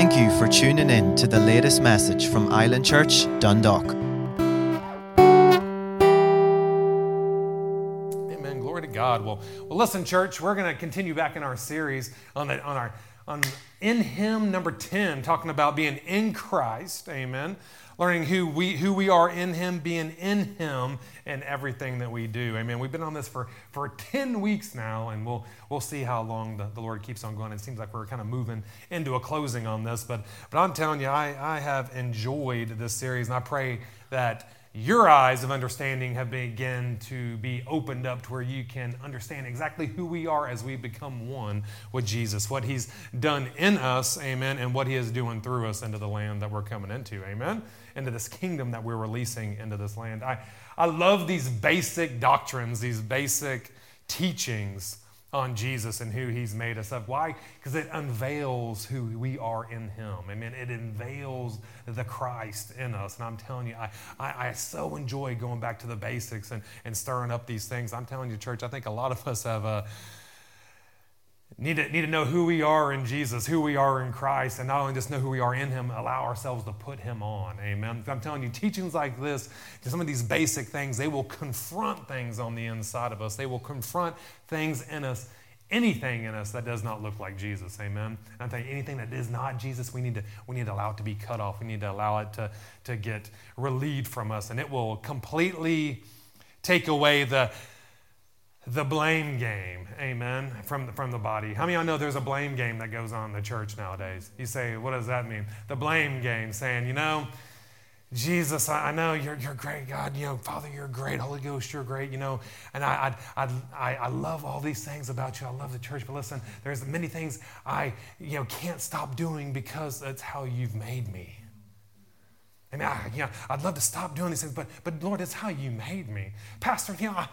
Thank you for tuning in to the latest message from Island Church, Dundalk. Amen. Glory to God. Well, well, listen, church. We're going to continue back in our series on the, on our on in Him number ten, talking about being in Christ. Amen. Learning who we who we are in Him, being in Him, and everything that we do. Amen. We've been on this for for ten weeks now, and we'll we'll see how long the, the Lord keeps on going. It seems like we're kind of moving into a closing on this, but but I'm telling you, I I have enjoyed this series, and I pray that your eyes of understanding have begun to be opened up to where you can understand exactly who we are as we become one with Jesus, what He's done in us, amen, and what He is doing through us into the land that we're coming into, amen, into this kingdom that we're releasing into this land. I, I love these basic doctrines, these basic teachings on Jesus and who he's made us of. Why? Because it unveils who we are in him. I mean, it unveils the Christ in us. And I'm telling you, I, I, I, so enjoy going back to the basics and, and stirring up these things. I'm telling you, church, I think a lot of us have a need to, need to know who we are in Jesus, who we are in Christ, and not only just know who we are in Him, allow ourselves to put Him on. Amen. I'm telling you, teachings like this, some of these basic things, they will confront things on the inside of us. They will confront things in us, anything in us that does not look like Jesus. Amen. And I'm telling you, anything that is not Jesus, we need to we need to allow it to be cut off. We need to allow it to, to get relieved from us, and it will completely take away the the blame game, amen, from the, from the body. How many of y'all know there's a blame game that goes on in the church nowadays? You say, what does that mean? The blame game, saying, you know, Jesus, I, know you're, you're great, God. You know, Father, you're great. Holy Ghost, you're great. You know, and I, I, I, I love all these things about you. I love the church, but listen, there's many things I, you know, can't stop doing because that's how you've made me. I mean, I, you know, I'd love to stop doing these things, but, but Lord, it's how you made me. Pastor, you know, I,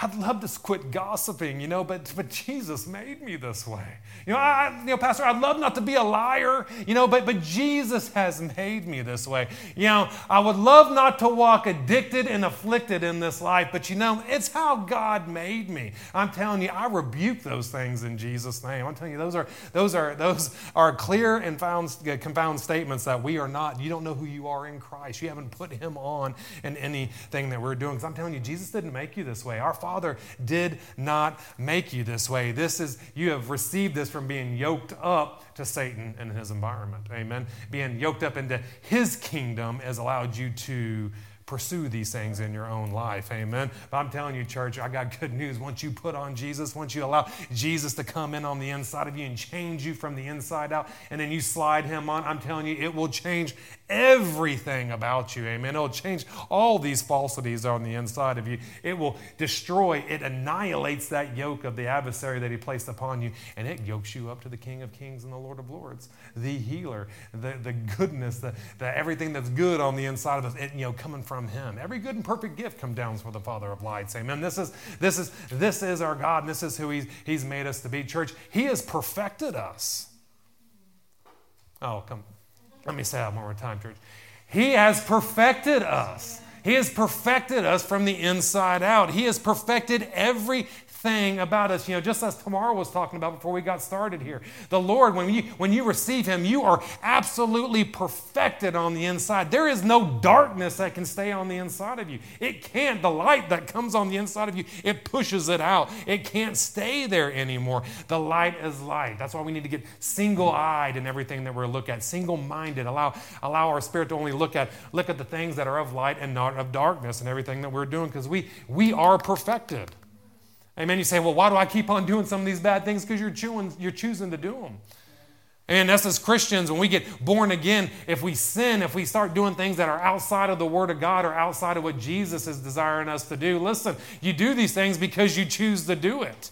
I'd love to quit gossiping, you know, but, but Jesus made me this way. You know, I, you know, Pastor, I'd love not to be a liar, you know, but, but Jesus has made me this way. You know, I would love not to walk addicted and afflicted in this life, but you know, it's how God made me. I'm telling you, I rebuke those things in Jesus' name. I'm telling you, those are those are those are clear and found, uh, confound statements that we are not. You don't know who you are in Christ. You haven't put Him on in anything that we're doing. Because I'm telling you, Jesus didn't make you this way. Our Father did not make you this way. This is, you have received this from being yoked up to Satan and his environment. Amen. Being yoked up into his kingdom has allowed you to pursue these things in your own life. Amen. But I'm telling you, church, I got good news. Once you put on Jesus, once you allow Jesus to come in on the inside of you and change you from the inside out, and then you slide him on, I'm telling you, it will change everything about you. Amen. It'll change all these falsities on the inside of you. It will destroy, it annihilates that yoke of the adversary that he placed upon you, and it yokes you up to the King of Kings and the Lord of Lords, the healer, the, the goodness, the, the everything that's good on the inside of us, it, you know, coming from from him. Every good and perfect gift comes down from the Father of lights. Amen. This is this is this is our God, and this is who He's He's made us to be. Church, He has perfected us. Oh, come. Let me say that one more time, church. He has perfected us. He has perfected us from the inside out. He has perfected every thing about us. You know, just as Tamara was talking about before we got started here. The Lord, when you when you receive Him, you are absolutely perfected on the inside. There is no darkness that can stay on the inside of you. It can't. The light that comes on the inside of you, it pushes it out. It can't stay there anymore. The light is light. That's why we need to get single-eyed in everything that we're look at, single-minded. Allow allow our spirit to only look at look at the things that are of light and not of darkness and everything that we're doing because we we are perfected. Amen. You say, well, why do I keep on doing some of these bad things? Because you're, chewing, you're choosing to do them. And us as Christians, when we get born again, if we sin, if we start doing things that are outside of the Word of God or outside of what Jesus is desiring us to do, listen, you do these things because you choose to do it.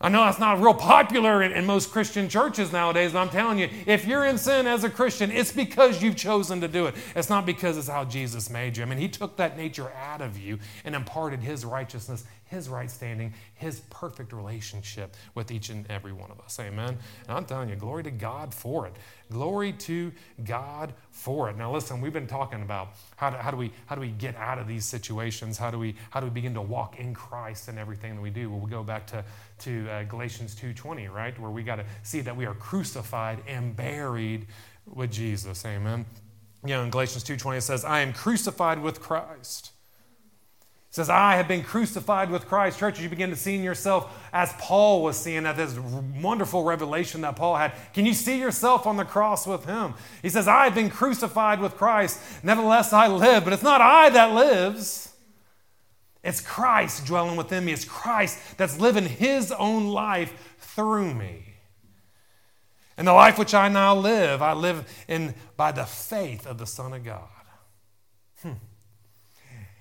I know that's not real popular in, in, most Christian churches nowadays, but I'm telling you, if you're in sin as a Christian, it's because you've chosen to do it. It's not because it's how Jesus made you. I mean, He took that nature out of you and imparted His righteousness his right standing, his perfect relationship with each and every one of us. Amen. And I'm telling you, glory to God for it. Glory to God for it. Now listen, we've been talking about how do, how do we how do we get out of these situations? How do we how do we begin to walk in Christ and everything that we do? Well, we go back to to to uh, Galatians 2:20, right? Where we got to see that we are crucified and buried with Jesus. Amen. You know, in Galatians 2:20 it says, "I am crucified with Christ." Says, I have been crucified with Christ. Church, you begin to see in yourself as Paul was seeing at this wonderful revelation that Paul had. Can you see yourself on the cross with him? He says, I have been crucified with Christ. Nevertheless, I live. But it's not I that lives, it's Christ dwelling within me. It's Christ that's living his own life through me. And the life which I now live, I live in by the faith of the Son of God.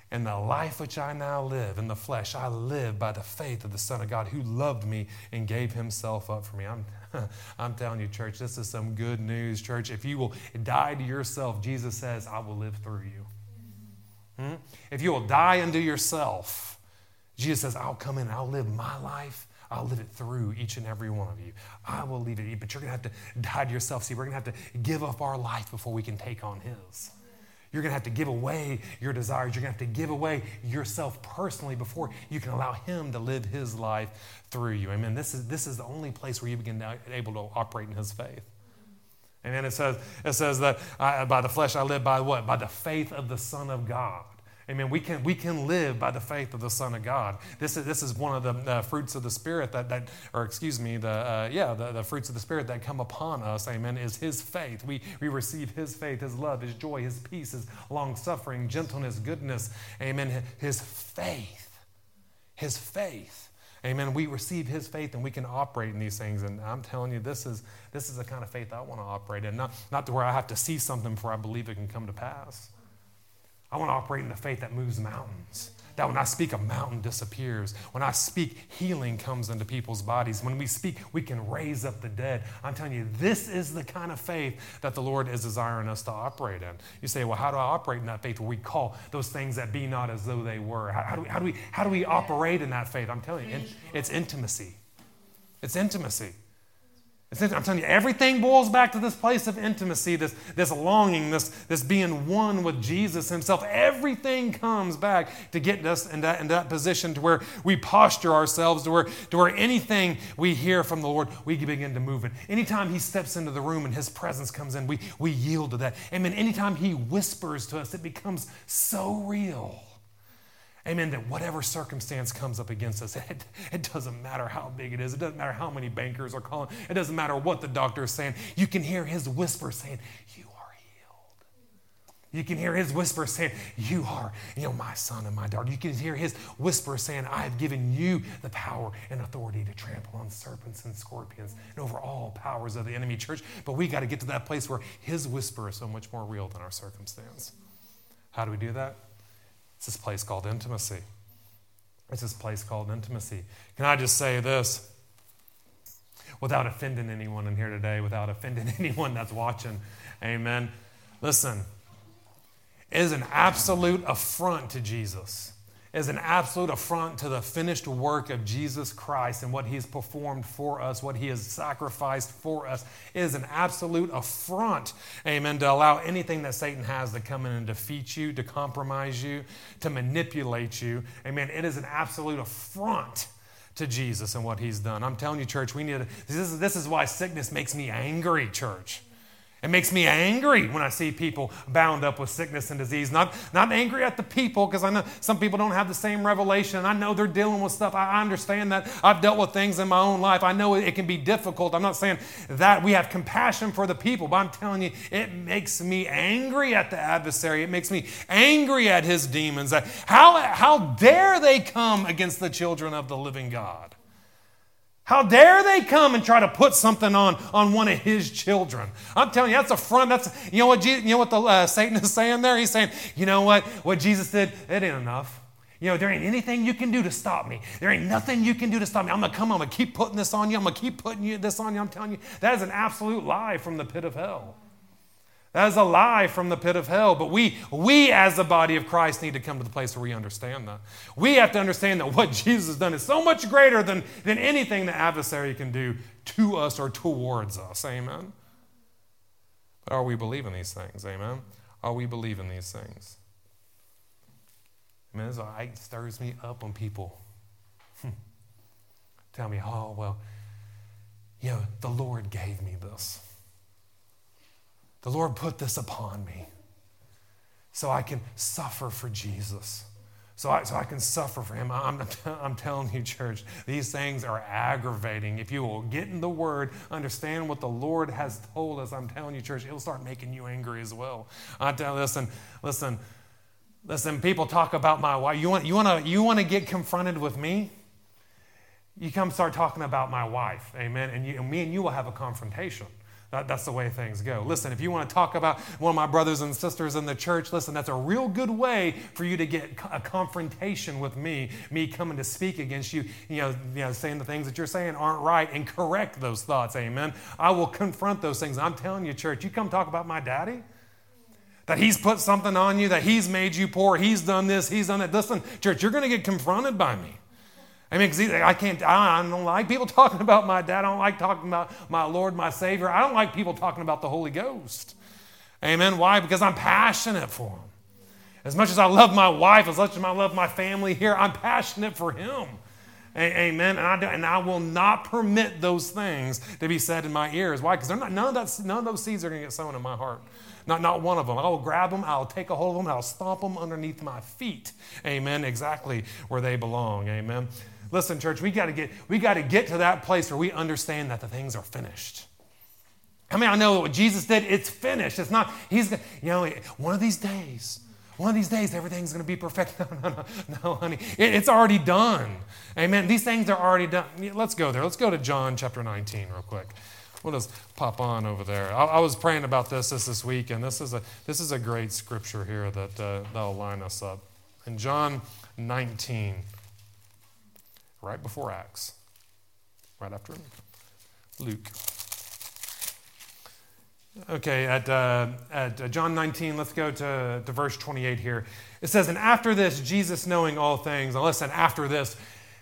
And the life which I now live in the flesh, I live by the faith of the Son of God who loved me and gave himself up for me. I'm, I'm telling you, church, this is some good news, church. If you will die to yourself, Jesus says, I will live through you. Hmm? If you will die unto yourself, Jesus says, I'll come in, and I'll live my life. I'll live it through each and every one of you. I will leave it, but you're going to have to die to yourself. See, we're going to have to give up our life before we can take on His. You're going to have to give away your desires. You're going to have to give away yourself personally before you can allow Him to live His life through you. Amen. This is, this is the only place where you begin to, able to operate in His faith. And then it says, it says that I, by the flesh I live by what? By the faith of the Son of God. Amen. We can, we can live by the faith of the Son of God. This is, this is one of the uh, fruits of the Spirit that, that or excuse me, the, uh, yeah, the, the fruits of the Spirit that come upon us, amen, is His faith. We, we receive His faith, His love, His joy, His peace, His long suffering, gentleness, goodness, amen, His faith. His faith. Amen. We receive his faith and we can operate in these things. And I'm telling you, this is this is the kind of faith I want to operate in. Not, not to where I have to see something before I believe it can come to pass. I want to operate in the faith that moves mountains. That when I speak, a mountain disappears. When I speak, healing comes into people's bodies. When we speak, we can raise up the dead. I'm telling you, this is the kind of faith that the Lord is desiring us to operate in. You say, well, how do I operate in that faith where we call those things that be not as though they were? How, how do, we, how, do, we, how do we operate in that faith? I'm telling you, it's intimacy. It's intimacy. I'm telling you, everything boils back to this place of intimacy, this, this longing, this, this being one with Jesus Himself. Everything comes back to get us in that, in that position to where we posture ourselves, to where, to where anything we hear from the Lord, we begin to move it. Anytime He steps into the room and His presence comes in, we, we yield to that. Amen. Anytime He whispers to us, it becomes so real. Amen. That whatever circumstance comes up against us, it, it doesn't matter how big it is. It doesn't matter how many bankers are calling. It doesn't matter what the doctor is saying. You can hear his whisper saying, You are healed. You can hear his whisper saying, You are, you know, my son and my daughter. You can hear his whisper saying, I have given you the power and authority to trample on serpents and scorpions and over all powers of the enemy church. But we got to get to that place where his whisper is so much more real than our circumstance. How do we do that? It's this place called intimacy. It's this place called intimacy. Can I just say this? Without offending anyone in here today, without offending anyone that's watching, amen. Listen, it is an absolute affront to Jesus is an absolute affront to the finished work of Jesus Christ and what He's performed for us, what He has sacrificed for us. It is an absolute affront, amen, to allow anything that Satan has to come in and defeat you, to compromise you, to manipulate you. Amen. It is an absolute affront to Jesus and what He's done. I'm telling you, church, we need to, this is, this is why sickness makes me angry, church. It makes me angry when I see people bound up with sickness and disease. Not, not angry at the people, because I know some people don't have the same revelation. I know they're dealing with stuff. I understand that. I've dealt with things in my own life. I know it can be difficult. I'm not saying that we have compassion for the people, but I'm telling you, it makes me angry at the adversary. It makes me angry at his demons. How, how dare they come against the children of the living God? How dare they come and try to put something on on one of his children? I'm telling you, that's a front. That's you know what Jesus, you know what the uh, Satan is saying there. He's saying, you know what? What Jesus did, it ain't enough. You know, there ain't anything you can do to stop me. There ain't nothing you can do to stop me. I'm gonna come. I'm gonna keep putting this on you. I'm gonna keep putting you this on you. I'm telling you, that is an absolute lie from the pit of hell. That is a lie from the pit of hell. But we, we as the body of Christ, need to come to the place where we understand that. We have to understand that what Jesus has done is so much greater than, than anything the adversary can do to us or towards us. Amen. But are we believing these things? Amen. Are we believing these things? Amen. It stirs me up when people hmm, tell me, oh, well, you know, the Lord gave me this. The Lord put this upon me so I can suffer for Jesus. So I, so I can suffer for him. I'm, I'm telling you, church, these things are aggravating. If you will get in the Word, understand what the Lord has told us, I'm telling you, church, it'll start making you angry as well. I tell listen, listen, listen, people talk about my wife. You want, you want to you want to get confronted with me? You come start talking about my wife, amen? And, you, and me and you will have a confrontation. That, that's the way things go. Listen, if you want to talk about one of my brothers and sisters in the church, listen, that's a real good way for you to get a confrontation with me, me coming to speak against you, you know, you know, saying the things that you're saying aren't right and correct those thoughts. Amen. I will confront those things. I'm telling you, church, you come talk about my daddy that he's put something on you, that he's made you poor, he's done this, he's done that. Listen, church, you're going to get confronted by me. I mean, because I can't, I don't like people talking about my dad. I don't like talking about my Lord, my Savior. I don't like people talking about the Holy Ghost. Amen. Why? Because I'm passionate for him. As much as I love my wife, as much as I love my family here, I'm passionate for him. Amen. And I, and I will not permit those things to be said in my ears. Why? Because none, of that, none of those seeds are going to get sown in my heart. Not, not one of them. I will grab them, I'll take a hold of them, I'll stomp them underneath my feet. Amen. Exactly where they belong. Amen. Listen, church, we got to get we got to get to that place where we understand that the things are finished. I mean, I know what Jesus did, it's finished. It's not, he's, you know, one of these days, one of these days, everything's to be perfect. No, no, no, no, honey. It, it's already done. Amen. These things are already done. Let's go there. Let's go to John chapter 19 real quick. We'll just pop on over there. I, I was praying about this, this this week, and this is a, this is a great scripture here that, uh, that'll line us up. In John 19, right before Acts, right after Luke. Okay, at, uh, at uh, John 19, let's go to, to verse 28 here. It says, And after this, Jesus knowing all things, and listen, after this,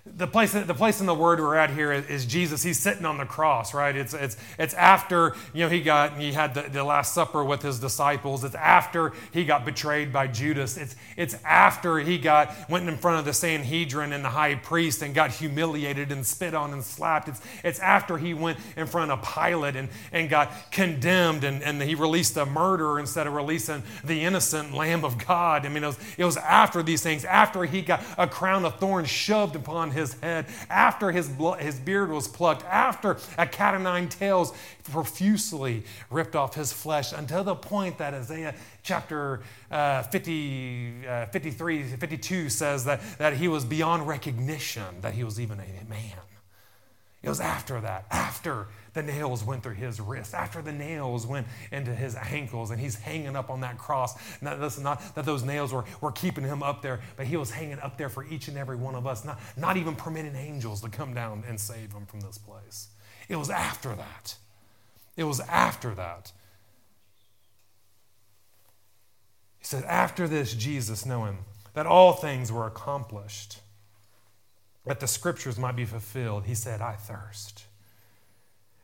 the place, the place in the word we're at here is Jesus. He's sitting on the cross, right? It's, it's, it's after, you know, he got, he had the, the Last Supper with his disciples. It's after he got betrayed by Judas. It's, it's after he got, went in front of the Sanhedrin and the high priest and got humiliated and spit on and slapped. It's, it's after he went in front of Pilate and, and got condemned and, and he released a murderer instead of releasing the innocent Lamb of God. I mean, it was, it was after these things, after he got a crown of thorns shoved upon his head, after his, blood, his beard was plucked, after a cat o' nine tails profusely ripped off his flesh, until the point that Isaiah chapter uh, 50, uh, 53, 52 says that, that he was beyond recognition, that he was even a man. It was after that, after the nails went through his wrists, after the nails went into his ankles, and he's hanging up on that cross. Not, listen, not that those nails were, were keeping him up there, but he was hanging up there for each and every one of us, not, not even permitting angels to come down and save him from this place. It was after that. It was after that. He said, After this, Jesus, knowing that all things were accomplished, that the scriptures might be fulfilled, he said, I thirst.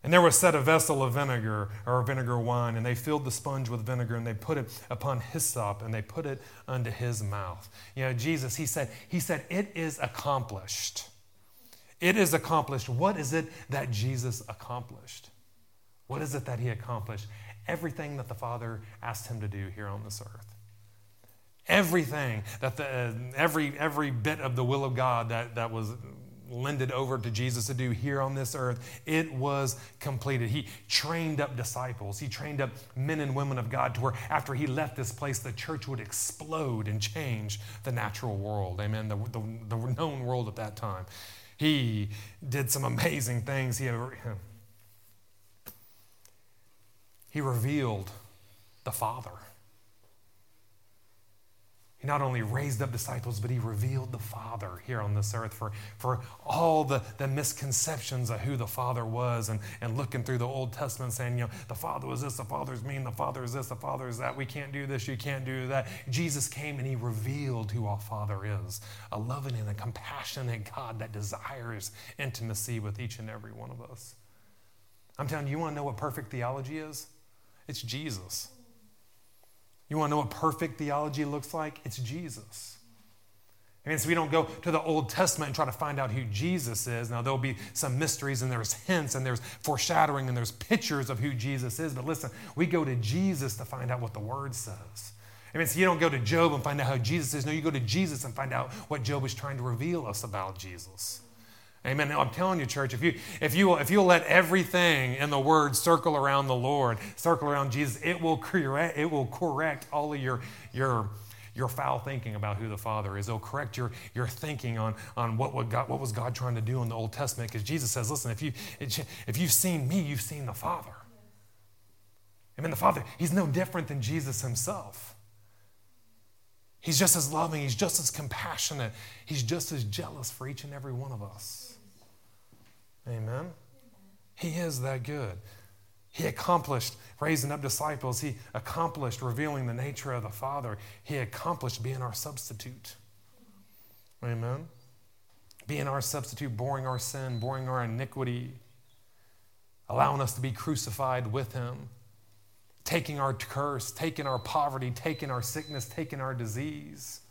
And there was set a vessel of vinegar or vinegar wine, and they filled the sponge with vinegar, and they put it upon hyssop, and they put it unto his mouth. You know, Jesus, he said, he said, it is accomplished. It is accomplished. What is it that Jesus accomplished? What is it that he accomplished? Everything that the Father asked him to do here on this earth. Everything that the, uh, every every bit of the will of God that, that was lended over to Jesus to do here on this earth, it was completed. He trained up disciples, he trained up men and women of God to where after he left this place, the church would explode and change the natural world. Amen. The, the, the known world at that time. He did some amazing things. He, he revealed the Father. He not only raised up disciples, but he revealed the Father here on this earth for, for all the, the misconceptions of who the Father was and, and looking through the Old Testament saying, you know, the Father was this, the Father is mean, the Father is this, the Father is that, we can't do this, you can't do that. Jesus came and he revealed who our Father is a loving and a compassionate God that desires intimacy with each and every one of us. I'm telling you, you want to know what perfect theology is? It's Jesus. You want to know what perfect theology looks like? It's Jesus. I mean, so we don't go to the Old Testament and try to find out who Jesus is. Now, there'll be some mysteries and there's hints and there's foreshadowing and there's pictures of who Jesus is. But listen, we go to Jesus to find out what the Word says. I mean, so you don't go to Job and find out how Jesus is. No, you go to Jesus and find out what Job is trying to reveal us about Jesus. Amen. I'm telling you, church, if you if you if you'll let everything in the Word circle around the Lord, circle around Jesus, it will correct it will correct all of your your your foul thinking about who the Father is. It'll correct your, your thinking on, on what, what, God, what was God trying to do in the Old Testament. Because Jesus says, listen, if, you, if you've seen me, you've seen the Father. I mean, the Father, He's no different than Jesus Himself. He's just as loving, He's just as compassionate, He's just as jealous for each and every one of us. Amen? He is that good. He accomplished raising up disciples. He accomplished revealing the nature of the Father. He accomplished being our substitute. Amen. Being our substitute, boring our sin, boring our iniquity, allowing us to be crucified with Him, taking our curse, taking our poverty, taking our sickness, taking our disease.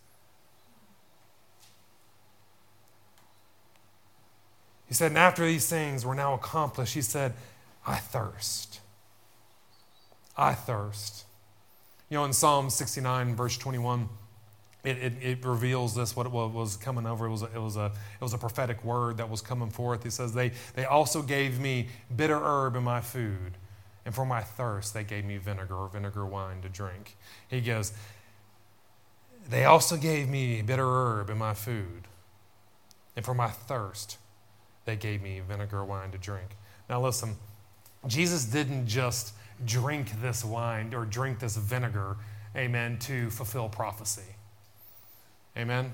He said, and after these things were now accomplished, he said, I thirst. I thirst. You know, in Psalm 69, verse 21, it, it, it, reveals this, what it was coming over. It was, a, it, was a, it was a prophetic word that was coming forth. He says, they, they also gave me bitter herb in my food, and for my thirst, they gave me vinegar or vinegar wine to drink. He goes, They also gave me bitter herb in my food, and for my thirst, they gave me vinegar wine to drink. Now, listen, Jesus didn't just drink this wine or drink this vinegar, amen, to fulfill prophecy. Amen.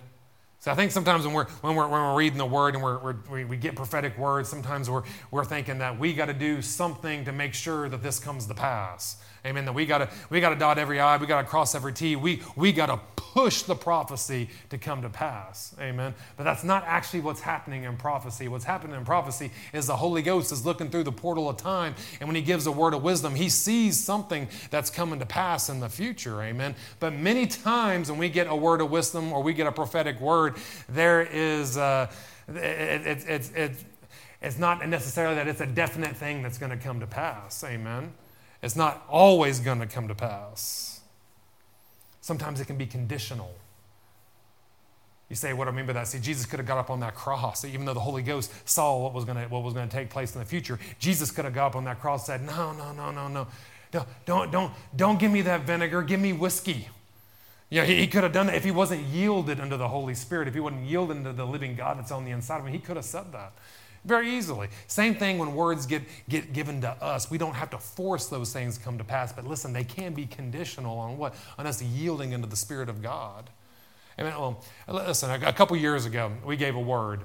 So I think sometimes when we're, when we're, when we're reading the word and we're, we're, we get prophetic words, sometimes we're, we're thinking that we got to do something to make sure that this comes to pass. Amen. That we got to we got to dot every I, we got to cross every T. We we got to push the prophecy to come to pass. Amen. But that's not actually what's happening in prophecy. What's happening in prophecy is the Holy Ghost is looking through the portal of time, and when He gives a word of wisdom, He sees something that's coming to pass in the future. Amen. But many times when we get a word of wisdom or we get a prophetic word, there is uh, it, it, it, it, it's not necessarily that it's a definite thing that's going to come to pass. Amen. It's not always going to come to pass. Sometimes it can be conditional. You say, what do I mean by that? See, Jesus could have got up on that cross. Even though the Holy Ghost saw what was going to, what was going to take place in the future, Jesus could have got up on that cross and said, no, no, no, no, no. Don't, don't, don't, don't give me that vinegar. Give me whiskey. Yeah, he, he could have done that if he wasn't yielded unto the Holy Spirit, if he wasn't yielded unto the living God that's on the inside of him. He could have said that very easily. Same thing when words get, get given to us. We don't have to force those things to come to pass, but listen, they can be conditional on what? On us yielding unto the Spirit of God. I mean, well, listen, a couple years ago, we gave a word.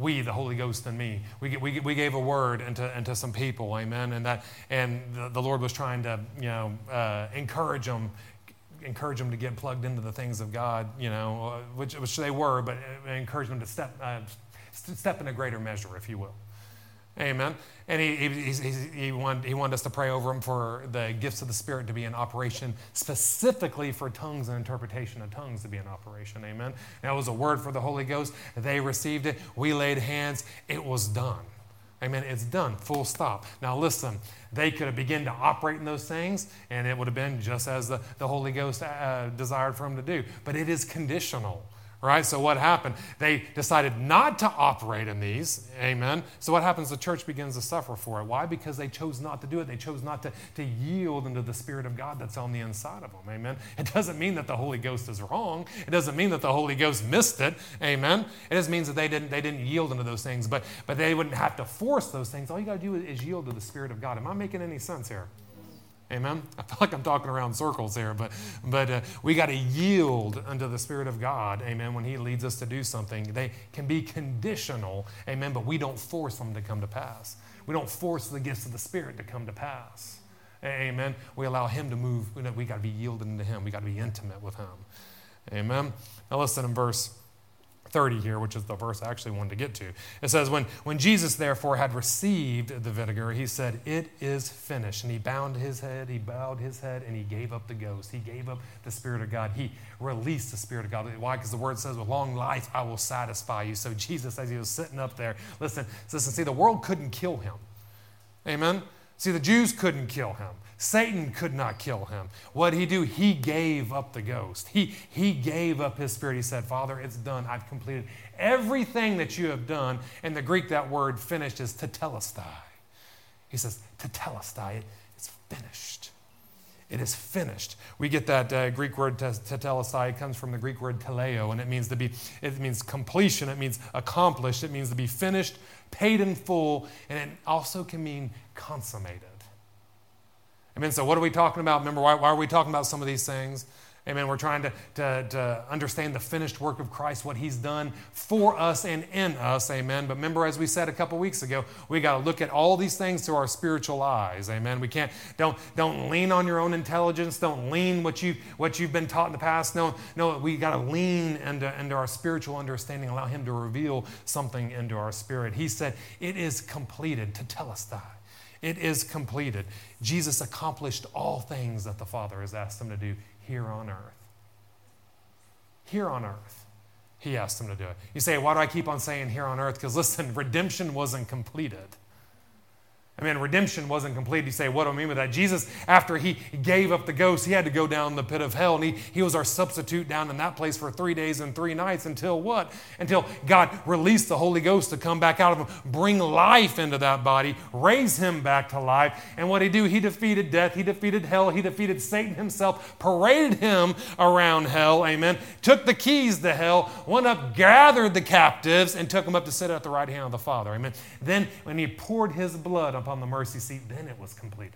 We, the Holy Ghost and me, we, we, we gave a word into, into some people, amen. And that, and the, the Lord was trying to, you know, uh, encourage them encourage them to get plugged into the things of God, you know, uh, which, which they were, but encourage them to step, uh, step in a greater measure, if you will. Amen. And he, he, he, wanted, he wanted us to pray over him for the gifts of the Spirit to be in operation, specifically for tongues and interpretation of tongues to be in operation. Amen. That was a word for the Holy Ghost. They received it. We laid hands. It was done. Amen. It's done. Full stop. Now listen, they could have begun to operate in those things, and it would have been just as the, the Holy Ghost uh, desired for them to do. But it is conditional right? So what happened? They decided not to operate in these. Amen. So what happens? The church begins to suffer for it. Why? Because they chose not to do it. They chose not to, to yield into the Spirit of God that's on the inside of them. Amen. It doesn't mean that the Holy Ghost is wrong. It doesn't mean that the Holy Ghost missed it. Amen. It just means that they didn't, they didn't yield into those things. But, but they wouldn't have to force those things. All you got to do is yield to the Spirit of God. Am I making any sense here? Amen. I feel like I'm talking around circles here, but but uh, we got to yield unto the Spirit of God. Amen. When He leads us to do something, they can be conditional. Amen. But we don't force them to come to pass. We don't force the gifts of the Spirit to come to pass. Amen. We allow Him to move. We, got to be yielded to Him. We got to be intimate with Him. Amen. Now listen in verse 30 here, which is the verse I actually wanted to get to. It says, when, when Jesus therefore had received the vinegar, he said, It is finished. And he bound his head, he bowed his head, and he gave up the ghost. He gave up the Spirit of God. He released the Spirit of God. Why? Because the word says, With long life I will satisfy you. So Jesus, as he was sitting up there, listen, listen, see, the world couldn't kill him. Amen? See, the Jews couldn't kill him. Satan could not kill him. What did he do? He gave up the ghost. He, he gave up his spirit. He said, Father, it's done. I've completed everything that you have done. In the Greek, that word finished is tetelestai. He says, tetelestai, it's finished. It is finished. We get that uh, Greek word tetelestai. It comes from the Greek word teleo, and it means to be. It means completion. It means accomplished. It means to be finished, paid in full, and it also can mean consummated. Amen. So, what are we talking about? Remember, why, why are we talking about some of these things? Amen. We're trying to, to, to, understand the finished work of Christ, what He's done for us and in us. Amen. But remember, as we said a couple weeks ago, we got to look at all these things through our spiritual eyes. Amen. We can't don't don't lean on your own intelligence. Don't lean what you what you've been taught in the past. No, no. We got to lean into, into our spiritual understanding. Allow Him to reveal something into our spirit. He said, "It is completed." To tell us that. It is completed. Jesus accomplished all things that the Father has asked him to do here on earth. Here on earth, he asked him to do it. You say, why do I keep on saying here on earth? Because listen, redemption wasn't completed. I mean, redemption wasn't complete. You say, what do I mean by that? Jesus, after he gave up the ghost, he had to go down the pit of hell, and he, he was our substitute down in that place for three days and three nights until what? Until God released the Holy Ghost to come back out of him, bring life into that body, raise him back to life. And what did he do? He defeated death, he defeated hell, he defeated Satan himself, paraded him around hell, amen. Took the keys to hell, went up, gathered the captives, and took them up to sit at the right hand of the Father, amen. Then, when he poured his blood upon on the mercy seat, then it was completed.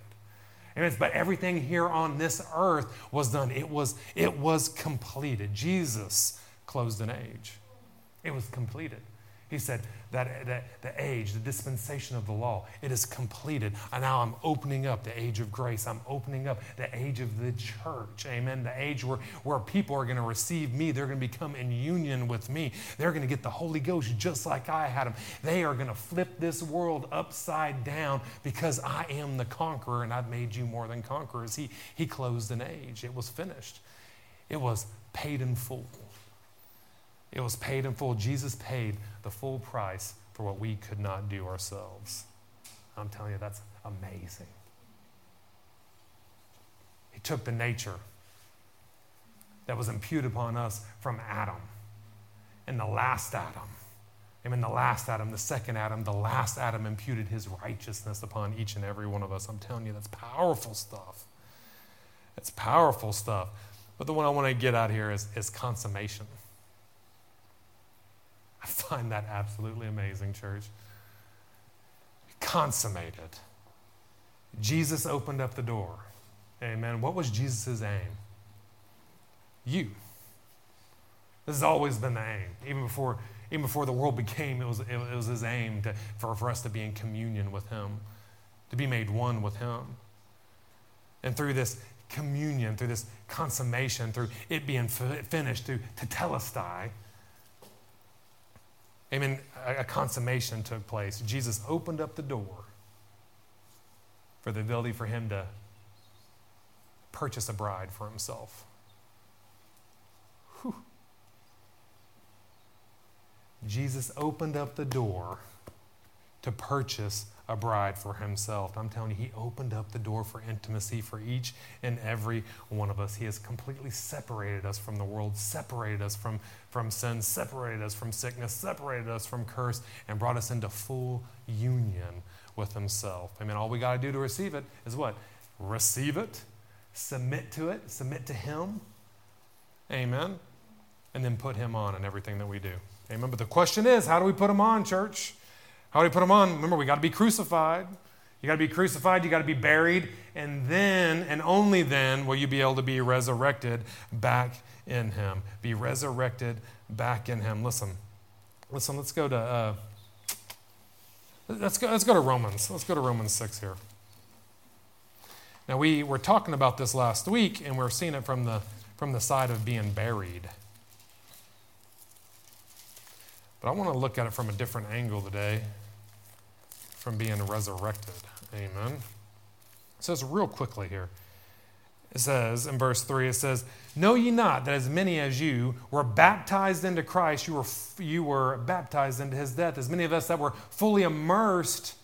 Amen. But everything here on this earth was done. It was, it was completed. Jesus closed an age. It was completed. He said that, that the age, the dispensation of the law, it is completed. And now I'm opening up the age of grace. I'm opening up the age of the church. Amen. The age where, where people are going to receive me. They're going to become in union with me. They're going to get the Holy Ghost just like I had them. They are going to flip this world upside down because I am the conqueror and I've made you more than conquerors. He, he closed an age. It was finished. It was paid in full. It was paid in full. Jesus paid the full price for what we could not do ourselves. I'm telling you, that's amazing. He took the nature that was imputed upon us from Adam and the last Adam. And in the last Adam, the second Adam, the last Adam imputed his righteousness upon each and every one of us. I'm telling you, that's powerful stuff. It's powerful stuff. But the one I want to get out here is, is consummation. I find that absolutely amazing, church. Consummated. Jesus opened up the door. Amen. What was Jesus' aim? You. This has always been the aim. Even before, even before the world became, it was, it, was his aim to, for, for us to be in communion with him, to be made one with him. And through this communion, through this consummation, through it being finished, through tetelestai, Amen. A consummation took place. Jesus opened up the door for the ability for him to purchase a bride for himself. Whew. Jesus opened up the door to purchase a bride for himself. I'm telling you, he opened up the door for intimacy for each and every one of us. He has completely separated us from the world, separated us from, from sin, separated us from sickness, separated us from curse, and brought us into full union with himself. I mean, all we got to do to receive it is what? Receive it, submit to it, submit to him. Amen. And then put him on in everything that we do. Amen. But the question is, how do we put him on, church? How do we put Him on? Remember, we got to be crucified. You got to be crucified, you got to be buried, and then, and only then, will you be able to be resurrected back in Him. Be resurrected back in Him. Listen, listen, let's go to. Uh, let's go, let's go to Romans. Let's go to Romans 6 here. Now, we were talking about this last week, and we're seeing it from the, from the side of being buried. But I want to look at it from a different angle today, from being resurrected. Amen. It says real quickly here. It says in verse 3, it says, Know ye not that as many as you were baptized into Christ, you were, you were baptized into his death? As many of us that were fully immersed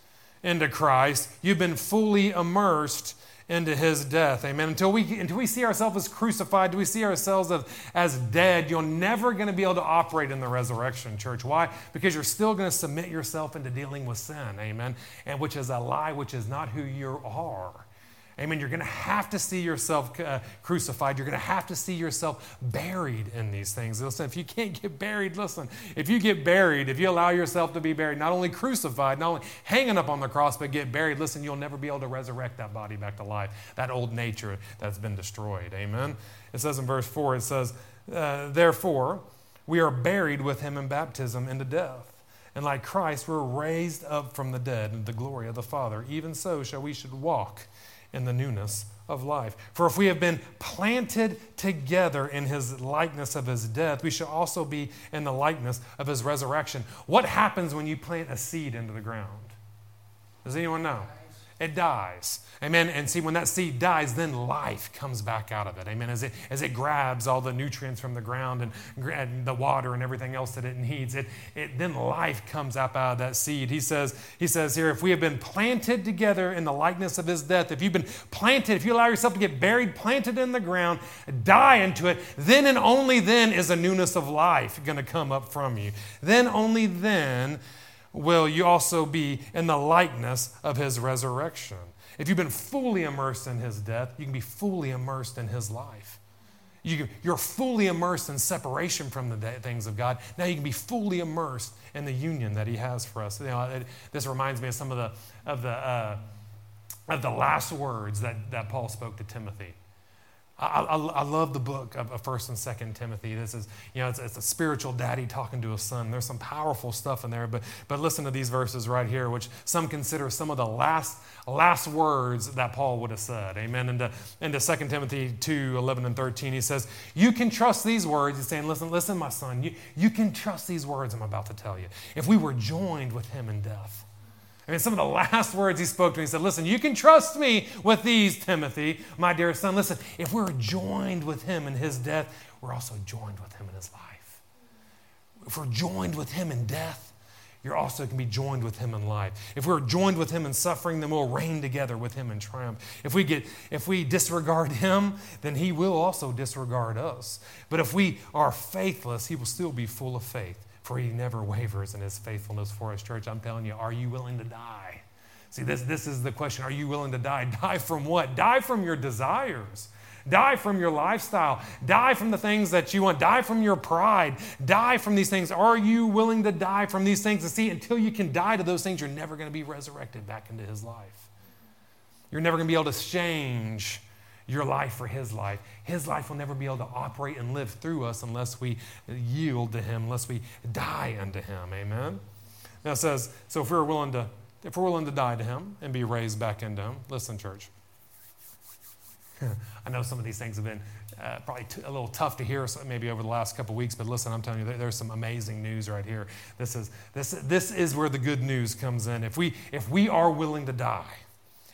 into Christ, you've been fully immersed into his death. Amen. Until we, until we see ourselves as crucified, do we see ourselves as, as dead, you're never going to be able to operate in the resurrection, church. Why? Because you're still going to submit yourself into dealing with sin. Amen. And which is a lie, which is not who you are. Amen. You're going to have to see yourself uh, crucified. You're going to have to see yourself buried in these things. Listen, if you can't get buried, listen, if you get buried, if you allow yourself to be buried, not only crucified, not only hanging up on the cross, but get buried, listen, you'll never be able to resurrect that body back to life, that old nature that's been destroyed. Amen. It says in verse 4, it says, uh, Therefore, we are buried with him in baptism into death. And like Christ, we're raised up from the dead in the glory of the Father. Even so, shall we should walk in the newness of life. For if we have been planted together in his likeness of his death, we shall also be in the likeness of his resurrection. What happens when you plant a seed into the ground? Does anyone know? It dies. Amen. And see, when that seed dies, then life comes back out of it. Amen. As it, as it grabs all the nutrients from the ground and, and the water and everything else that it needs, it, it, then life comes up out of that seed. He says, he says here, if we have been planted together in the likeness of his death, if you've been planted, if you allow yourself to get buried, planted in the ground, die into it, then and only then is a newness of life going to come up from you. Then, only then will you also be in the likeness of his resurrection. If you've been fully immersed in his death, you can be fully immersed in his life. You, are fully immersed in separation from the things of God. Now you can be fully immersed in the union that He has for us. You know, it, this reminds me of some of the of the uh, of the last words that, that Paul spoke to Timothy. I, I, I, love the book of, First and Second Timothy. This is, you know, it's, it's, a spiritual daddy talking to a son. There's some powerful stuff in there, but but listen to these verses right here, which some consider some of the last last words that Paul would have said. Amen. Into into Second Timothy 2, 11 and 13, he says, You can trust these words. He's saying, Listen, listen, my son, you, you can trust these words I'm about to tell you. If we were joined with him in death. I mean, some of the last words he spoke to me, he said, Listen, you can trust me with these, Timothy, my dear son. Listen, if we're joined with him in his death, we're also joined with him in his life. If we're joined with him in death, you're also can be joined with him in life. If we're joined with him in suffering, then we'll reign together with him in triumph. If we get if we disregard him, then he will also disregard us. But if we are faithless, he will still be full of faith for he never wavers in his faithfulness for his church. I'm telling you, are you willing to die? See, this, this is the question. Are you willing to die? Die from what? Die from your desires. Die from your lifestyle. Die from the things that you want. Die from your pride. Die from these things. Are you willing to die from these things? And see, until you can die to those things, you're never going to be resurrected back into his life. You're never going to be able to change your life for His life. His life will never be able to operate and live through us unless we yield to Him, unless we die unto Him. Amen? Now it says, so if we're willing to, if we're willing to die to Him and be raised back into Him, listen, church. I know some of these things have been uh, probably t- a little tough to hear maybe over the last couple weeks, but listen, I'm telling you, there's some amazing news right here. This is, this, this is where the good news comes in. If we, if we are willing to die,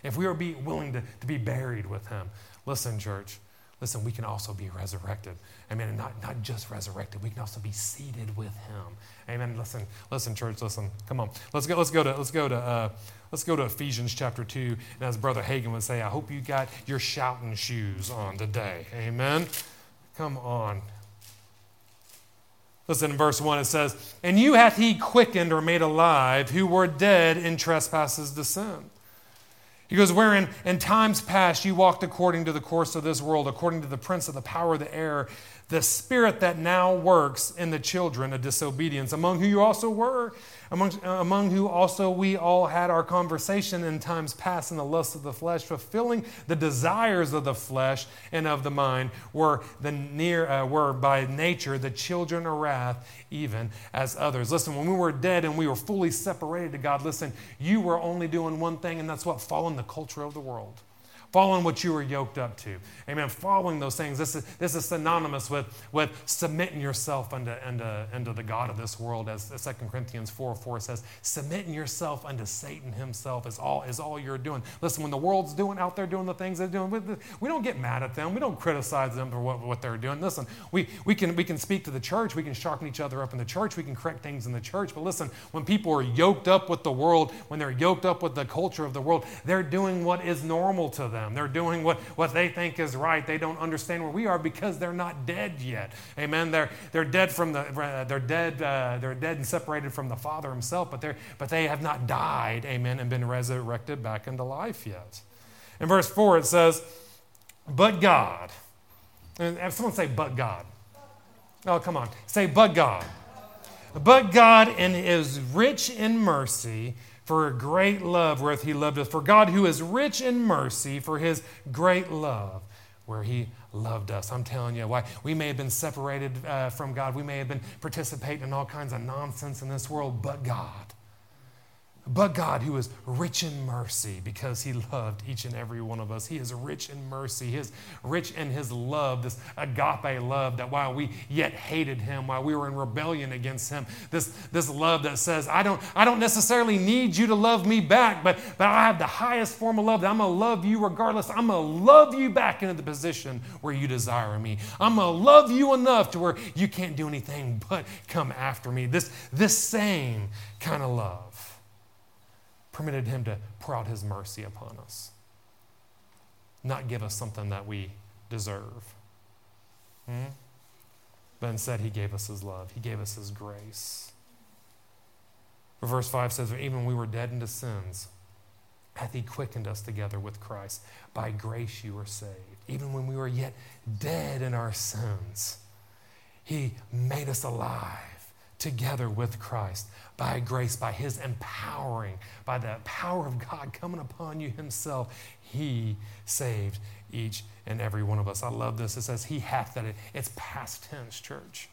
if we are be willing to, to be buried with him, Listen, church, listen, we can also be resurrected. Amen. And not, not just resurrected, we can also be seated with him. Amen. Listen, listen, church, listen. Come on. Let's go, let's go to let's go to uh, let's go to Ephesians chapter 2. And as Brother Hagin would say, I hope you got your shouting shoes on today. Amen. Come on. Listen, in verse 1 it says, And you hath he quickened or made alive who were dead in trespasses to sin he goes, Wherein in times past you walked according to the course of this world, according to the prince of the power of the air, the spirit that now works in the children of disobedience, among who you also were, among, among who also we all had our conversation in times past in the lust of the flesh, fulfilling the desires of the flesh and of the mind, were, the near, uh, were by nature the children of wrath, even as others. Listen, when we were dead and we were fully separated to God, listen, you were only doing one thing, and that's what? Following the culture of the world following what you were yoked up to. Amen. Following those things. This is, this is synonymous with, with submitting yourself unto, unto, unto the God of this world, as 2 Corinthians 4 4 says, submitting yourself unto Satan himself is all, is all you're doing. Listen, when the world's doing out there doing the things they're doing, we don't get mad at them. We don't criticize them for what, what they're doing. Listen, we, we, can, we can speak to the church. We can sharpen each other up in the church. We can correct things in the church. But listen, when people are yoked up with the world, when they're yoked up with the culture of the world, they're doing what is normal to them. They're doing what, what they think is right. They don't understand where we are because they're not dead yet. Amen. They're, they're dead from the uh, they're dead uh, they're dead and separated from the Father Himself, but they're but they have not died. Amen. And been resurrected back into life yet. In verse four it says, "But God." And someone say, "But God." Oh, come on. Say, "But God." But God, in His rich in mercy, for a great love wherewith he loved us. For God, who is rich in mercy, for his great love, where he loved us. I'm telling you, why we may have been separated uh, from God, we may have been participating in all kinds of nonsense in this world, but God but God, who is rich in mercy because he loved each and every one of us. He is rich in mercy. He is rich in his love, this agape love that while we yet hated him, while we were in rebellion against him, this, this love that says, I don't, I don't necessarily need you to love me back, but, but I have the highest form of love that I'm going to love you regardless. I'm going to love you back into the position where you desire me. I'm going to love you enough to where you can't do anything but come after me. This, this same kind of love permitted him to pour out his mercy upon us, not give us something that we deserve. Hmm? But instead, he gave us his love, he gave us his grace. Verse 5 says, Even when we were dead into sins, hath he quickened us together with Christ. By grace you are saved. Even when we were yet dead in our sins, he made us alive together with Christ by grace, by His empowering, by the power of God coming upon you Himself. He saved each and every one of us. I love this. It says, He hath that. It's past tense, church.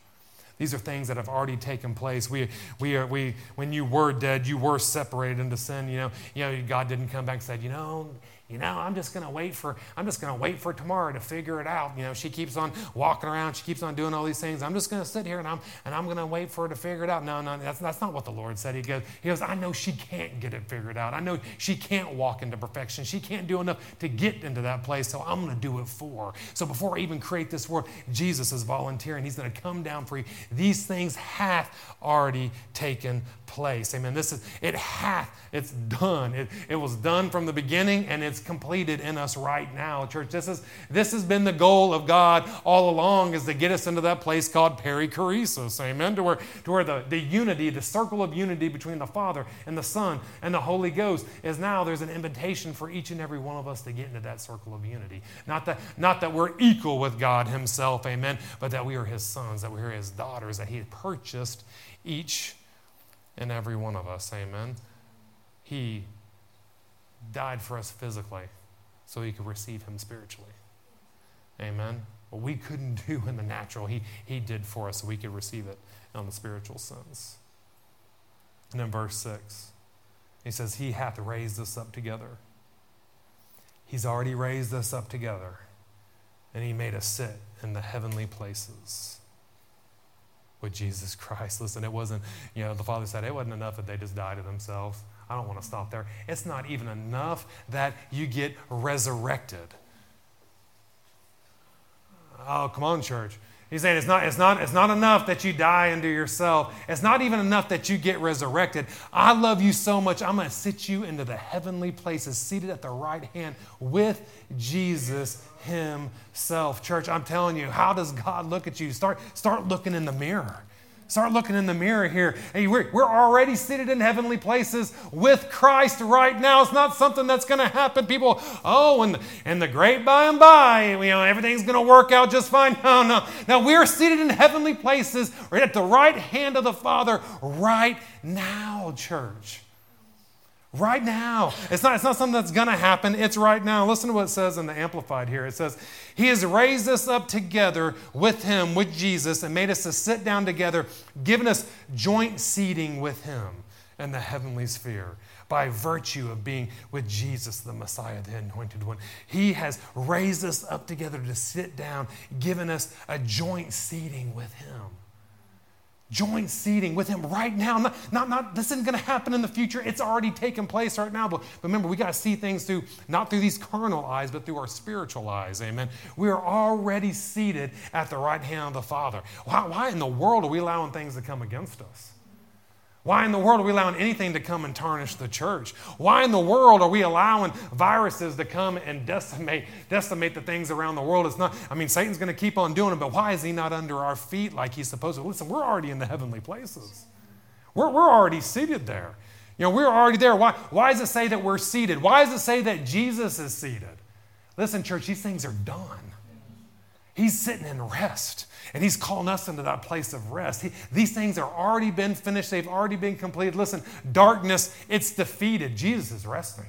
These are things that have already taken place. We, we are, we, when you were dead, you were separated into sin. You know, you know, God didn't come back and said, you know, you know, I'm just going to wait for, I'm just going to wait for tomorrow to figure it out. You know, she keeps on walking around. She keeps on doing all these things. I'm just going to sit here and I'm, and I'm going to wait for her to figure it out. No, no, that's, that's not what the Lord said. He goes, he goes, I know she can't get it figured out. I know she can't walk into perfection. She can't do enough to get into that place. So I'm going to do it for her. So before I even create this world, Jesus is volunteering. He's going to come down for you. These things hath already taken place. Amen. This is, it hath, it's done. It, it was done from the beginning and it's completed in us right now, church. This is, this has been the goal of God all along is to get us into that place called perichoresis. Amen. To where, to where the, the unity, the circle of unity between the Father and the Son and the Holy Ghost is now there's an invitation for each and every one of us to get into that circle of unity. Not that, not that we're equal with God Himself, amen, but that we are His sons, that we are His daughters, that He purchased each in every one of us. Amen. He died for us physically so he could receive him spiritually. Amen. What we couldn't do in the natural, he, he did for us so we could receive it on the spiritual sense. And in verse 6, he says, He hath raised us up together. He's already raised us up together, and He made us sit in the heavenly places with Jesus Christ. Listen, it wasn't, you know, the Father said it wasn't enough that they just died to themselves. I don't want to stop there. It's not even enough that you get resurrected. Oh, come on, church. He's saying it's not, it's, not, it's not enough that you die unto yourself. It's not even enough that you get resurrected. I love you so much, I'm going to sit you into the heavenly places, seated at the right hand with Jesus himself. Church, I'm telling you, how does God look at you? Start, start looking in the mirror. Start looking in the mirror here. Hey, we're, we're already seated in heavenly places with Christ right now. It's not something that's going to happen. People, oh, and, and the great by and by, you know, everything's going to work out just fine. No, no. Now we're seated in heavenly places right at the right hand of the Father right now, church. Right now. It's not, it's not something that's going to happen. It's right now. Listen to what it says in the Amplified here. It says, He has raised us up together with Him, with Jesus, and made us to sit down together, given us joint seating with Him in the heavenly sphere by virtue of being with Jesus, the Messiah, the anointed one. He has raised us up together to sit down, given us a joint seating with Him joint seating with him right now. Not, not, not this isn't going to happen in the future. It's already taken place right now. But, but remember, we got to see things through not through these carnal eyes, but through our spiritual eyes. Amen. We are already seated at the right hand of the Father. Why, why in the world are we allowing things to come against us? Why in the world are we allowing anything to come and tarnish the church? Why in the world are we allowing viruses to come and decimate, decimate the things around the world? It's not, I mean, Satan's going to keep on doing it, but why is he not under our feet like he's supposed to? Listen, we're already in the heavenly places. We're, we're already seated there. You know, we're already there. Why, why does it say that we're seated? Why does it say that Jesus is seated? Listen, church, these things are done. He's sitting in rest. And he's calling us into that place of rest. He, these things are already been finished, they've already been completed. Listen, darkness, it's defeated. Jesus is resting.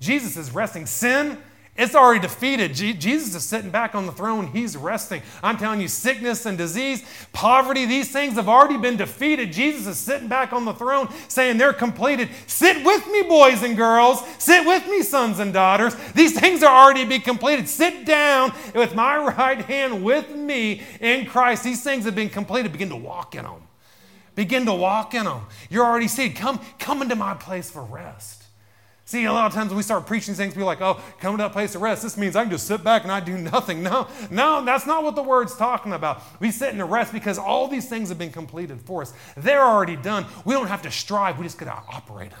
Jesus is resting. Sin, it's already defeated. Jesus is sitting back on the throne. He's resting. I'm telling you, sickness and disease, poverty, these things have already been defeated. Jesus is sitting back on the throne saying they're completed. Sit with me, boys and girls. Sit with me, sons and daughters. These things are already be completed. Sit down with my right hand with me in Christ. These things have been completed. Begin to walk in them. Begin to walk in them. You're already seated. Come, come into my place for rest. See, a lot of times when we start preaching things, we're like, oh, come to that place of rest. This means I can just sit back and I do nothing. No, no, that's not what the word's talking about. We sit in a rest because all these things have been completed for us. They're already done. We don't have to strive, we just got to operate them.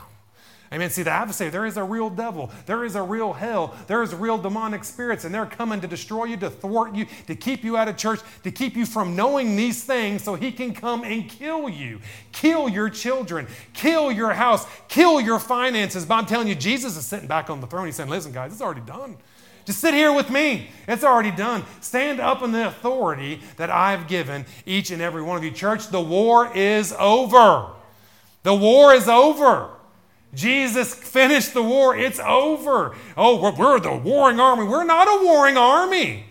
Amen. See, the adversary, there is a real devil, there is a real hell, there is real demonic spirits, and they're coming to destroy you, to thwart you, to keep you out of church, to keep you from knowing these things so he can come and kill you, kill your children, kill your house, kill your finances. But I'm telling you, Jesus is sitting back on the throne. He's saying, Listen, guys, it's already done. Just sit here with me. It's already done. Stand up in the authority that I've given each and every one of you. Church, the war is over. The war is over. Jesus finished the war. It's over. Oh, we're the warring army. We're not a warring army.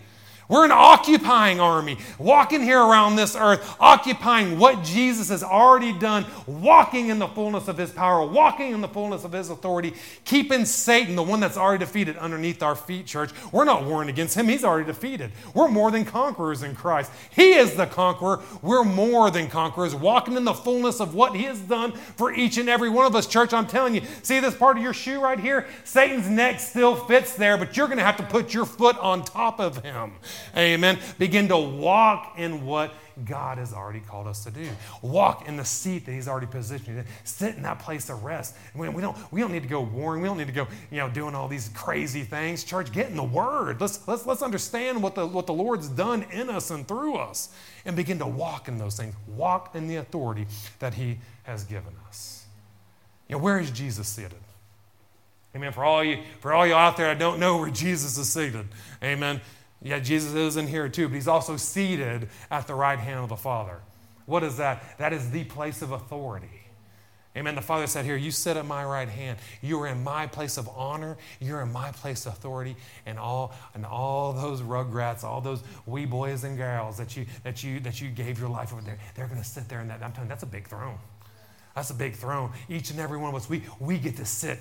We're an occupying army, walking here around this earth, occupying what Jesus has already done, walking in the fullness of his power, walking in the fullness of his authority, keeping Satan, the one that's already defeated, underneath our feet, church. We're not warring against him, he's already defeated. We're more than conquerors in Christ. He is the conqueror. We're more than conquerors, walking in the fullness of what he has done for each and every one of us, church. I'm telling you, see this part of your shoe right here? Satan's neck still fits there, but you're going to have to put your foot on top of him. Amen. Begin to walk in what God has already called us to do. Walk in the seat that He's already positioned. Sit in that place of rest. We, we, don't, we don't need to go warring. We don't need to go, you know, doing all these crazy things. Church, get in the Word. Let's, let's, let's understand what the, what the Lord's done in us and through us and begin to walk in those things. Walk in the authority that He has given us. You know, where is Jesus seated? Amen. For all you, for all you out there, I don't know where Jesus is seated. Amen. Yeah, Jesus is in here too, but he's also seated at the right hand of the Father. What is that? That is the place of authority. Amen. The Father said, Here, you sit at my right hand. You are in my place of honor. You're in my place of authority. And all and all those rugrats, all those wee boys and girls that you that you that you gave your life over there, they're gonna sit there in that. I'm telling you, that's a big throne. That's a big throne. Each and every one of us, we, we get to sit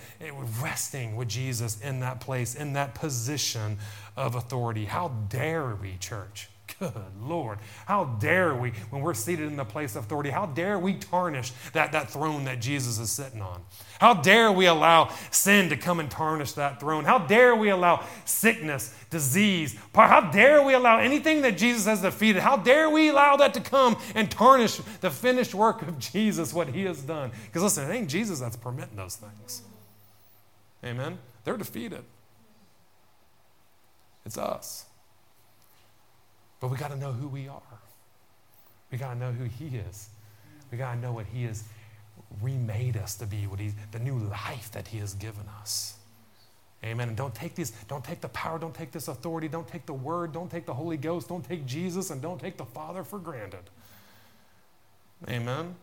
resting with Jesus in that place, in that position of authority. How dare we, church? Good Lord. How dare we, when we're seated in the place of authority, how dare we tarnish that, that throne that Jesus is sitting on? How dare we allow sin to come and tarnish that throne? How dare we allow sickness, disease? How dare we allow anything that Jesus has defeated? How dare we allow that to come and tarnish the finished work of Jesus, what he has done? Because listen, it ain't Jesus that's permitting those things. Amen? They're defeated. It's us. But we got to know who we are. We got to know who He is. We got to know what He has remade us to be, what He, the new life that He has given us. Amen. And don't take these, don't take the power, don't take this authority, don't take the word, don't take the Holy Ghost, don't take Jesus, and don't take the Father for granted. Amen.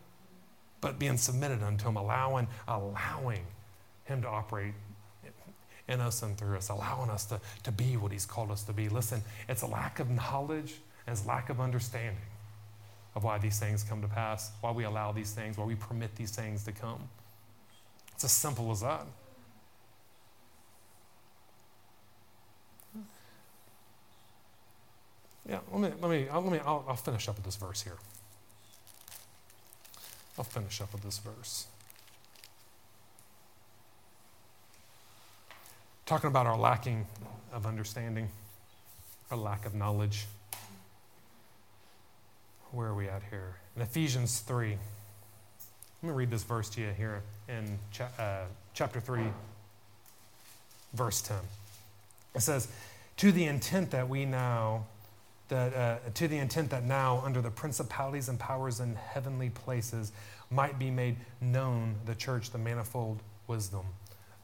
But being submitted unto Him, allowing, allowing Him to operate in us and through us, allowing us to, to be what He's called us to be. Listen, it's a lack of knowledge and it's lack of understanding. of why these things come to pass, why we allow these things, why we permit these things to come. It's as simple as that. Yeah, let me, let me, I'll, let me I'll, I'll finish up with this verse here. I'll finish up with this verse. Talking about our lacking of understanding, our lack of knowledge. Where are we at here? In Ephesians 3. Let me read this verse to you here in cha- uh, chapter 3, verse 10. It says, To the intent that we now that uh, to the intent that now under the principalities and powers in heavenly places might be made known the church the manifold wisdom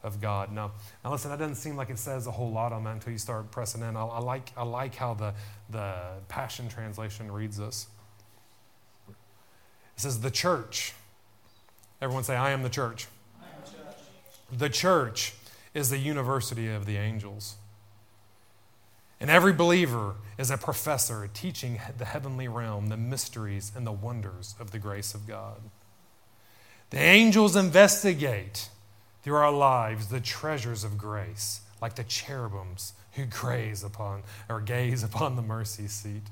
of God. Now, now listen, that doesn't seem like it says a whole lot on that until you start pressing in. I, I like, I like how the, the Passion Translation reads this. It says, the church. Everyone say, I am the church. Am church. The church is the university of the angels. And every believer is a professor teaching the heavenly realm the mysteries and the wonders of the grace of God. The angels investigate through our lives the treasures of grace, like the cherubims who graze upon or gaze upon the mercy seat.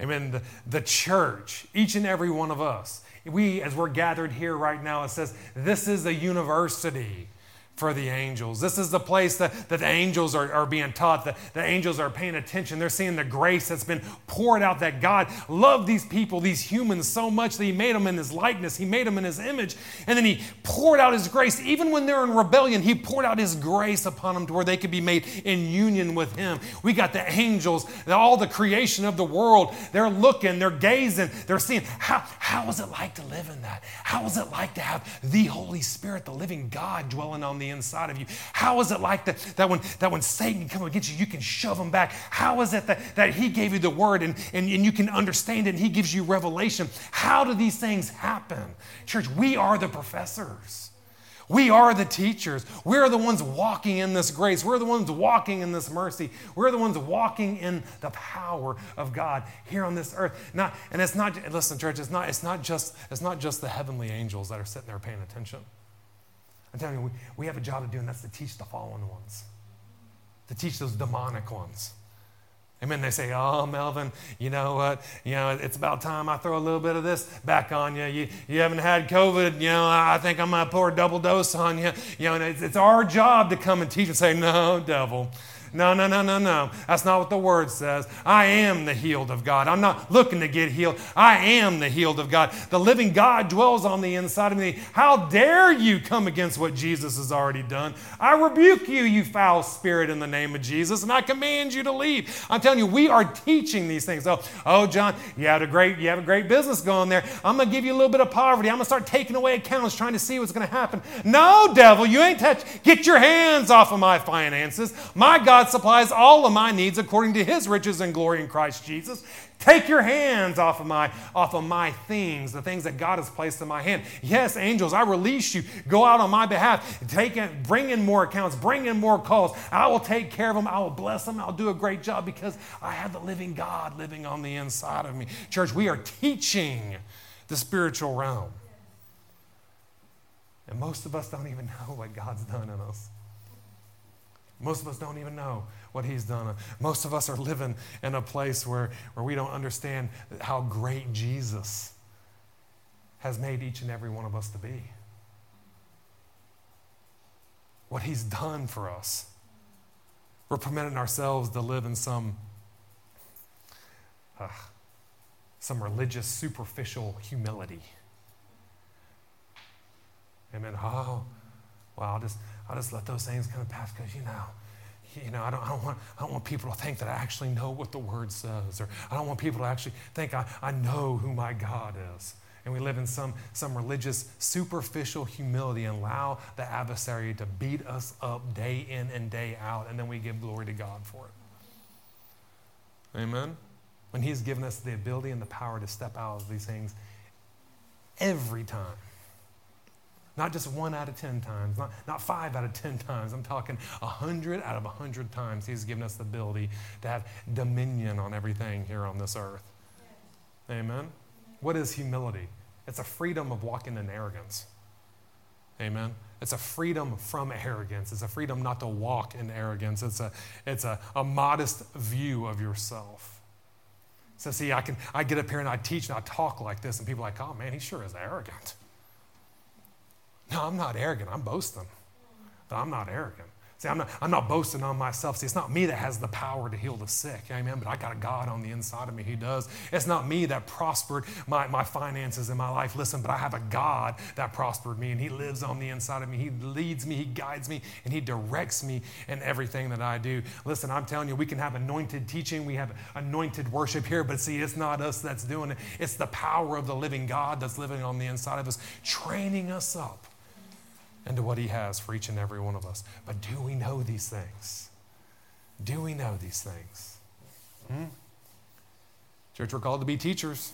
Amen. The, the church, each and every one of us, we, as we're gathered here right now, it says this is a university for the angels. This is the place that, that the angels are, are being taught, that the angels are paying attention. They're seeing the grace that's been poured out, that God loved these people, these humans, so much that He made them in His likeness, He made them in His image, and then He poured out His grace. Even when they're in rebellion, He poured out His grace upon them to where they could be made in union with Him. We got the angels, all the creation of the world. They're looking, they're gazing, they're seeing how, how is it like to live in that? How is it like to have the Holy Spirit, the living God, dwelling on the inside of you? How is it like that, that, when, that when Satan comes against you, you can shove him back? How is it that, that he gave you the word and, and, and you can understand it and he gives you revelation? How do these things happen? Church, we are the professors. We are the teachers. We're the ones walking in this grace. We're the ones walking in this mercy. We're the ones walking in the power of God here on this earth. Not, and it's not, listen, church, it's not, it's not just, it's not just the heavenly angels that are sitting there paying attention. I'm telling you, we, we have a job to do, and that's to teach the fallen ones, to teach those demonic ones. Amen. They say, "Oh, Melvin, you know what? You know, it's about time I throw a little bit of this back on you. You, you haven't had COVID. You know, I think I'm gonna pour a double dose on you. You know, and it's, it's our job to come and teach and say, no, devil." No, no, no, no, no. That's not what the word says. I am the healed of God. I'm not looking to get healed. I am the healed of God. The living God dwells on the inside of me. How dare you come against what Jesus has already done? I rebuke you, you foul spirit, in the name of Jesus, and I command you to leave. I'm telling you, we are teaching these things. Oh, oh, John, you have a great, you have a great business going there. I'm gonna give you a little bit of poverty. I'm gonna start taking away accounts, trying to see what's gonna happen. No, devil, you ain't touch. Get your hands off of my finances. My God God supplies all of my needs according to his riches and glory in Christ Jesus. Take your hands off of my off of my things, the things that God has placed in my hand. Yes, angels, I release you. Go out on my behalf. Take in, bring in more accounts, bring in more calls. I will take care of them. I will bless them. I'll do a great job because I have the living God living on the inside of me. Church, we are teaching the spiritual realm. And most of us don't even know what God's done in us. Most of us don't even know what he's done. Most of us are living in a place where, where we don't understand how great Jesus has made each and every one of us to be. What he's done for us. We're permitting ourselves to live in some, uh, some religious, superficial humility. Amen. Oh, well, I'll just, I'll just let those things kind of pass because, you know, you know, I don't, I, don't want, I don't want people to think that I actually know what the word says, or I don't want people to actually think I, I know who my God is. And we live in some, some religious, superficial humility and allow the adversary to beat us up day in and day out, and then we give glory to God for it. Amen? When He's given us the ability and the power to step out of these things every time. Not just one out of 10 times, not, not five out of 10 times. I'm talking 100 out of 100 times. He's given us the ability to have dominion on everything here on this earth. Amen? What is humility? It's a freedom of walking in arrogance. Amen. It's a freedom from arrogance. It's a freedom not to walk in arrogance. It's a, it's a, a modest view of yourself. So, see, I can I get up here and I teach and I talk like this, and people are like, oh man, he sure is arrogant. No, I'm not arrogant. I'm boasting. But I'm not arrogant. See, I'm not, I'm not boasting on myself. See, it's not me that has the power to heal the sick. Amen. But I got a God on the inside of me who does. It's not me that prospered my, my finances in my life. Listen, but I have a God that prospered me and He lives on the inside of me. He leads me, He guides me, and He directs me in everything that I do. Listen, I'm telling you, we can have anointed teaching, we have anointed worship here, but see, it's not us that's doing it. It's the power of the living God that's living on the inside of us, training us up into what He has for each and every one of us. But do we know these things? Do we know these things? Hmm? Church, we're called to be teachers.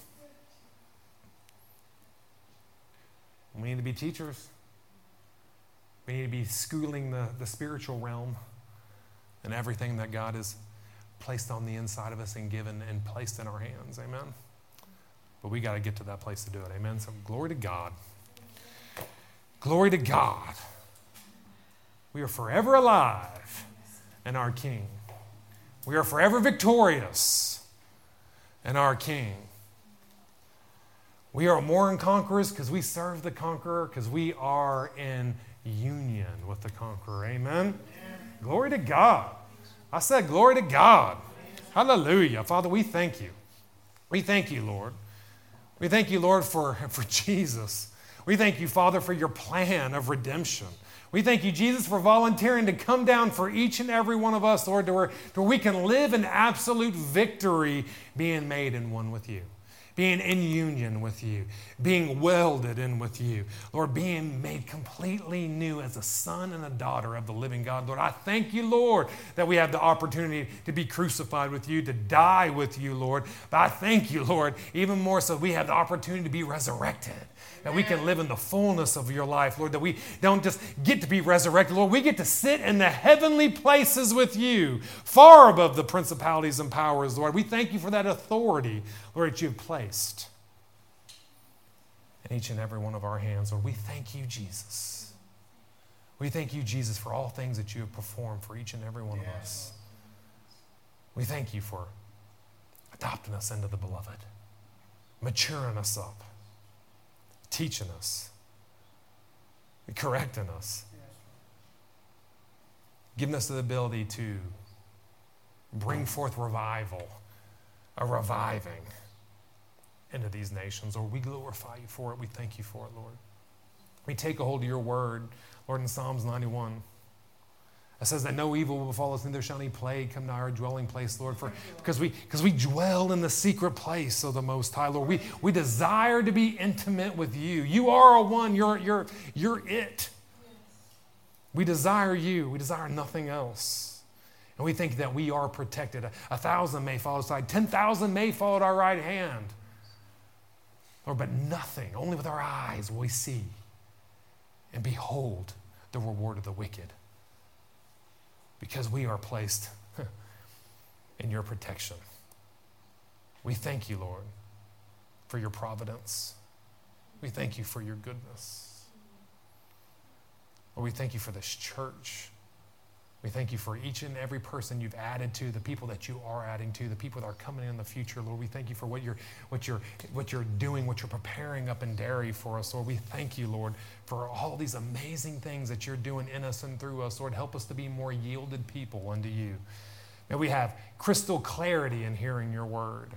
We need to be teachers. We need to be schooling the, the spiritual realm and everything that God has placed on the inside of us and given and placed in our hands. Amen. But we got to get to that place to do it. Amen. So, glory to God. Glory to God. We are forever alive in our King. We are forever victorious in our King. We are more than conquerors because we serve the conqueror, because we are in union with the conqueror. Amen? Amen? Glory to God. I said, Glory to God. Hallelujah. Father, we thank you. We thank you, Lord. We thank you, Lord, for, for Jesus. We thank you, Father, for your plan of redemption. We thank you, Jesus, for volunteering to come down for each and every one of us, Lord, to where, to where we can live in absolute victory being made in one with you being in union with you, being welded in with you, Lord, being made completely new as a son and a daughter of the living God. Lord, I thank you, Lord, that we have the opportunity to be crucified with you, to die with you, Lord. But I thank you, Lord, even more so, we have the opportunity to be resurrected that we can live in the fullness of your life, Lord, that we don't just get to be resurrected, Lord, we get to sit in the heavenly places with you, far above the principalities and powers, Lord. We thank you for that authority, that you've placed in each and every one of our hands. Lord, we thank you, Jesus. We thank you, Jesus, for all things that you have performed for each and every one of us. We thank you for adopting us into the beloved, maturing us up teaching us, correcting us, giving us the ability to bring forth revival, a reviving into these nations. Lord, we glorify you for it. We thank you for it, Lord. We take a hold of your word, Lord, in Psalms 91. It says that no evil will befall us, neither shall any plague come to our dwelling place, Lord, for because we because we dwell in the secret place of the Most High, Lord. We we desire to be intimate with you. You are a one. You're you're you're it. We desire you. We desire nothing else. And we think that we are protected. A, a thousand may fall aside, ten thousand may fall at our right hand. Lord, but nothing, only with our eyes will we see and behold the reward of the wicked because we are placed in your protection. We thank you, Lord, for your providence. We thank you for your goodness. Lord, we thank you for this church. We thank you for each and every person you've added to, the people that you are adding to, the people that are coming in the future, Lord. We thank you for what you're, what you're, what you're doing, what you're preparing up in Derry for us, Lord. We thank you, Lord, for all these amazing things that you're doing in us and through us, Lord. Help us to be more yielded people unto you. May we have crystal clarity in hearing your word,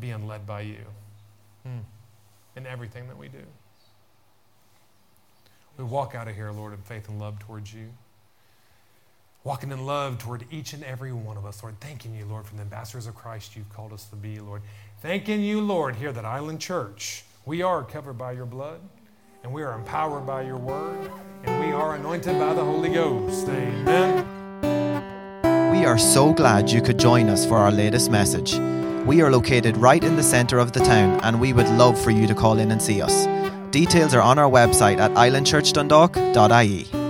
being led by you hmm. in everything that we do. We walk out of here, Lord, in faith and love towards you walking in love toward each and every one of us, Lord. Thanking you, Lord, for the ambassadors of Christ you've called us to be, Lord. Thanking you, Lord, here at Island Church. We are covered by your blood, and we are empowered by your word, and we are anointed by the Holy Ghost. Amen. We are so glad you could join us for our latest message. We are located right in the centre of the town, and we would love for you to call in and see us. Details are on our website at islandchurchdundalk.ie.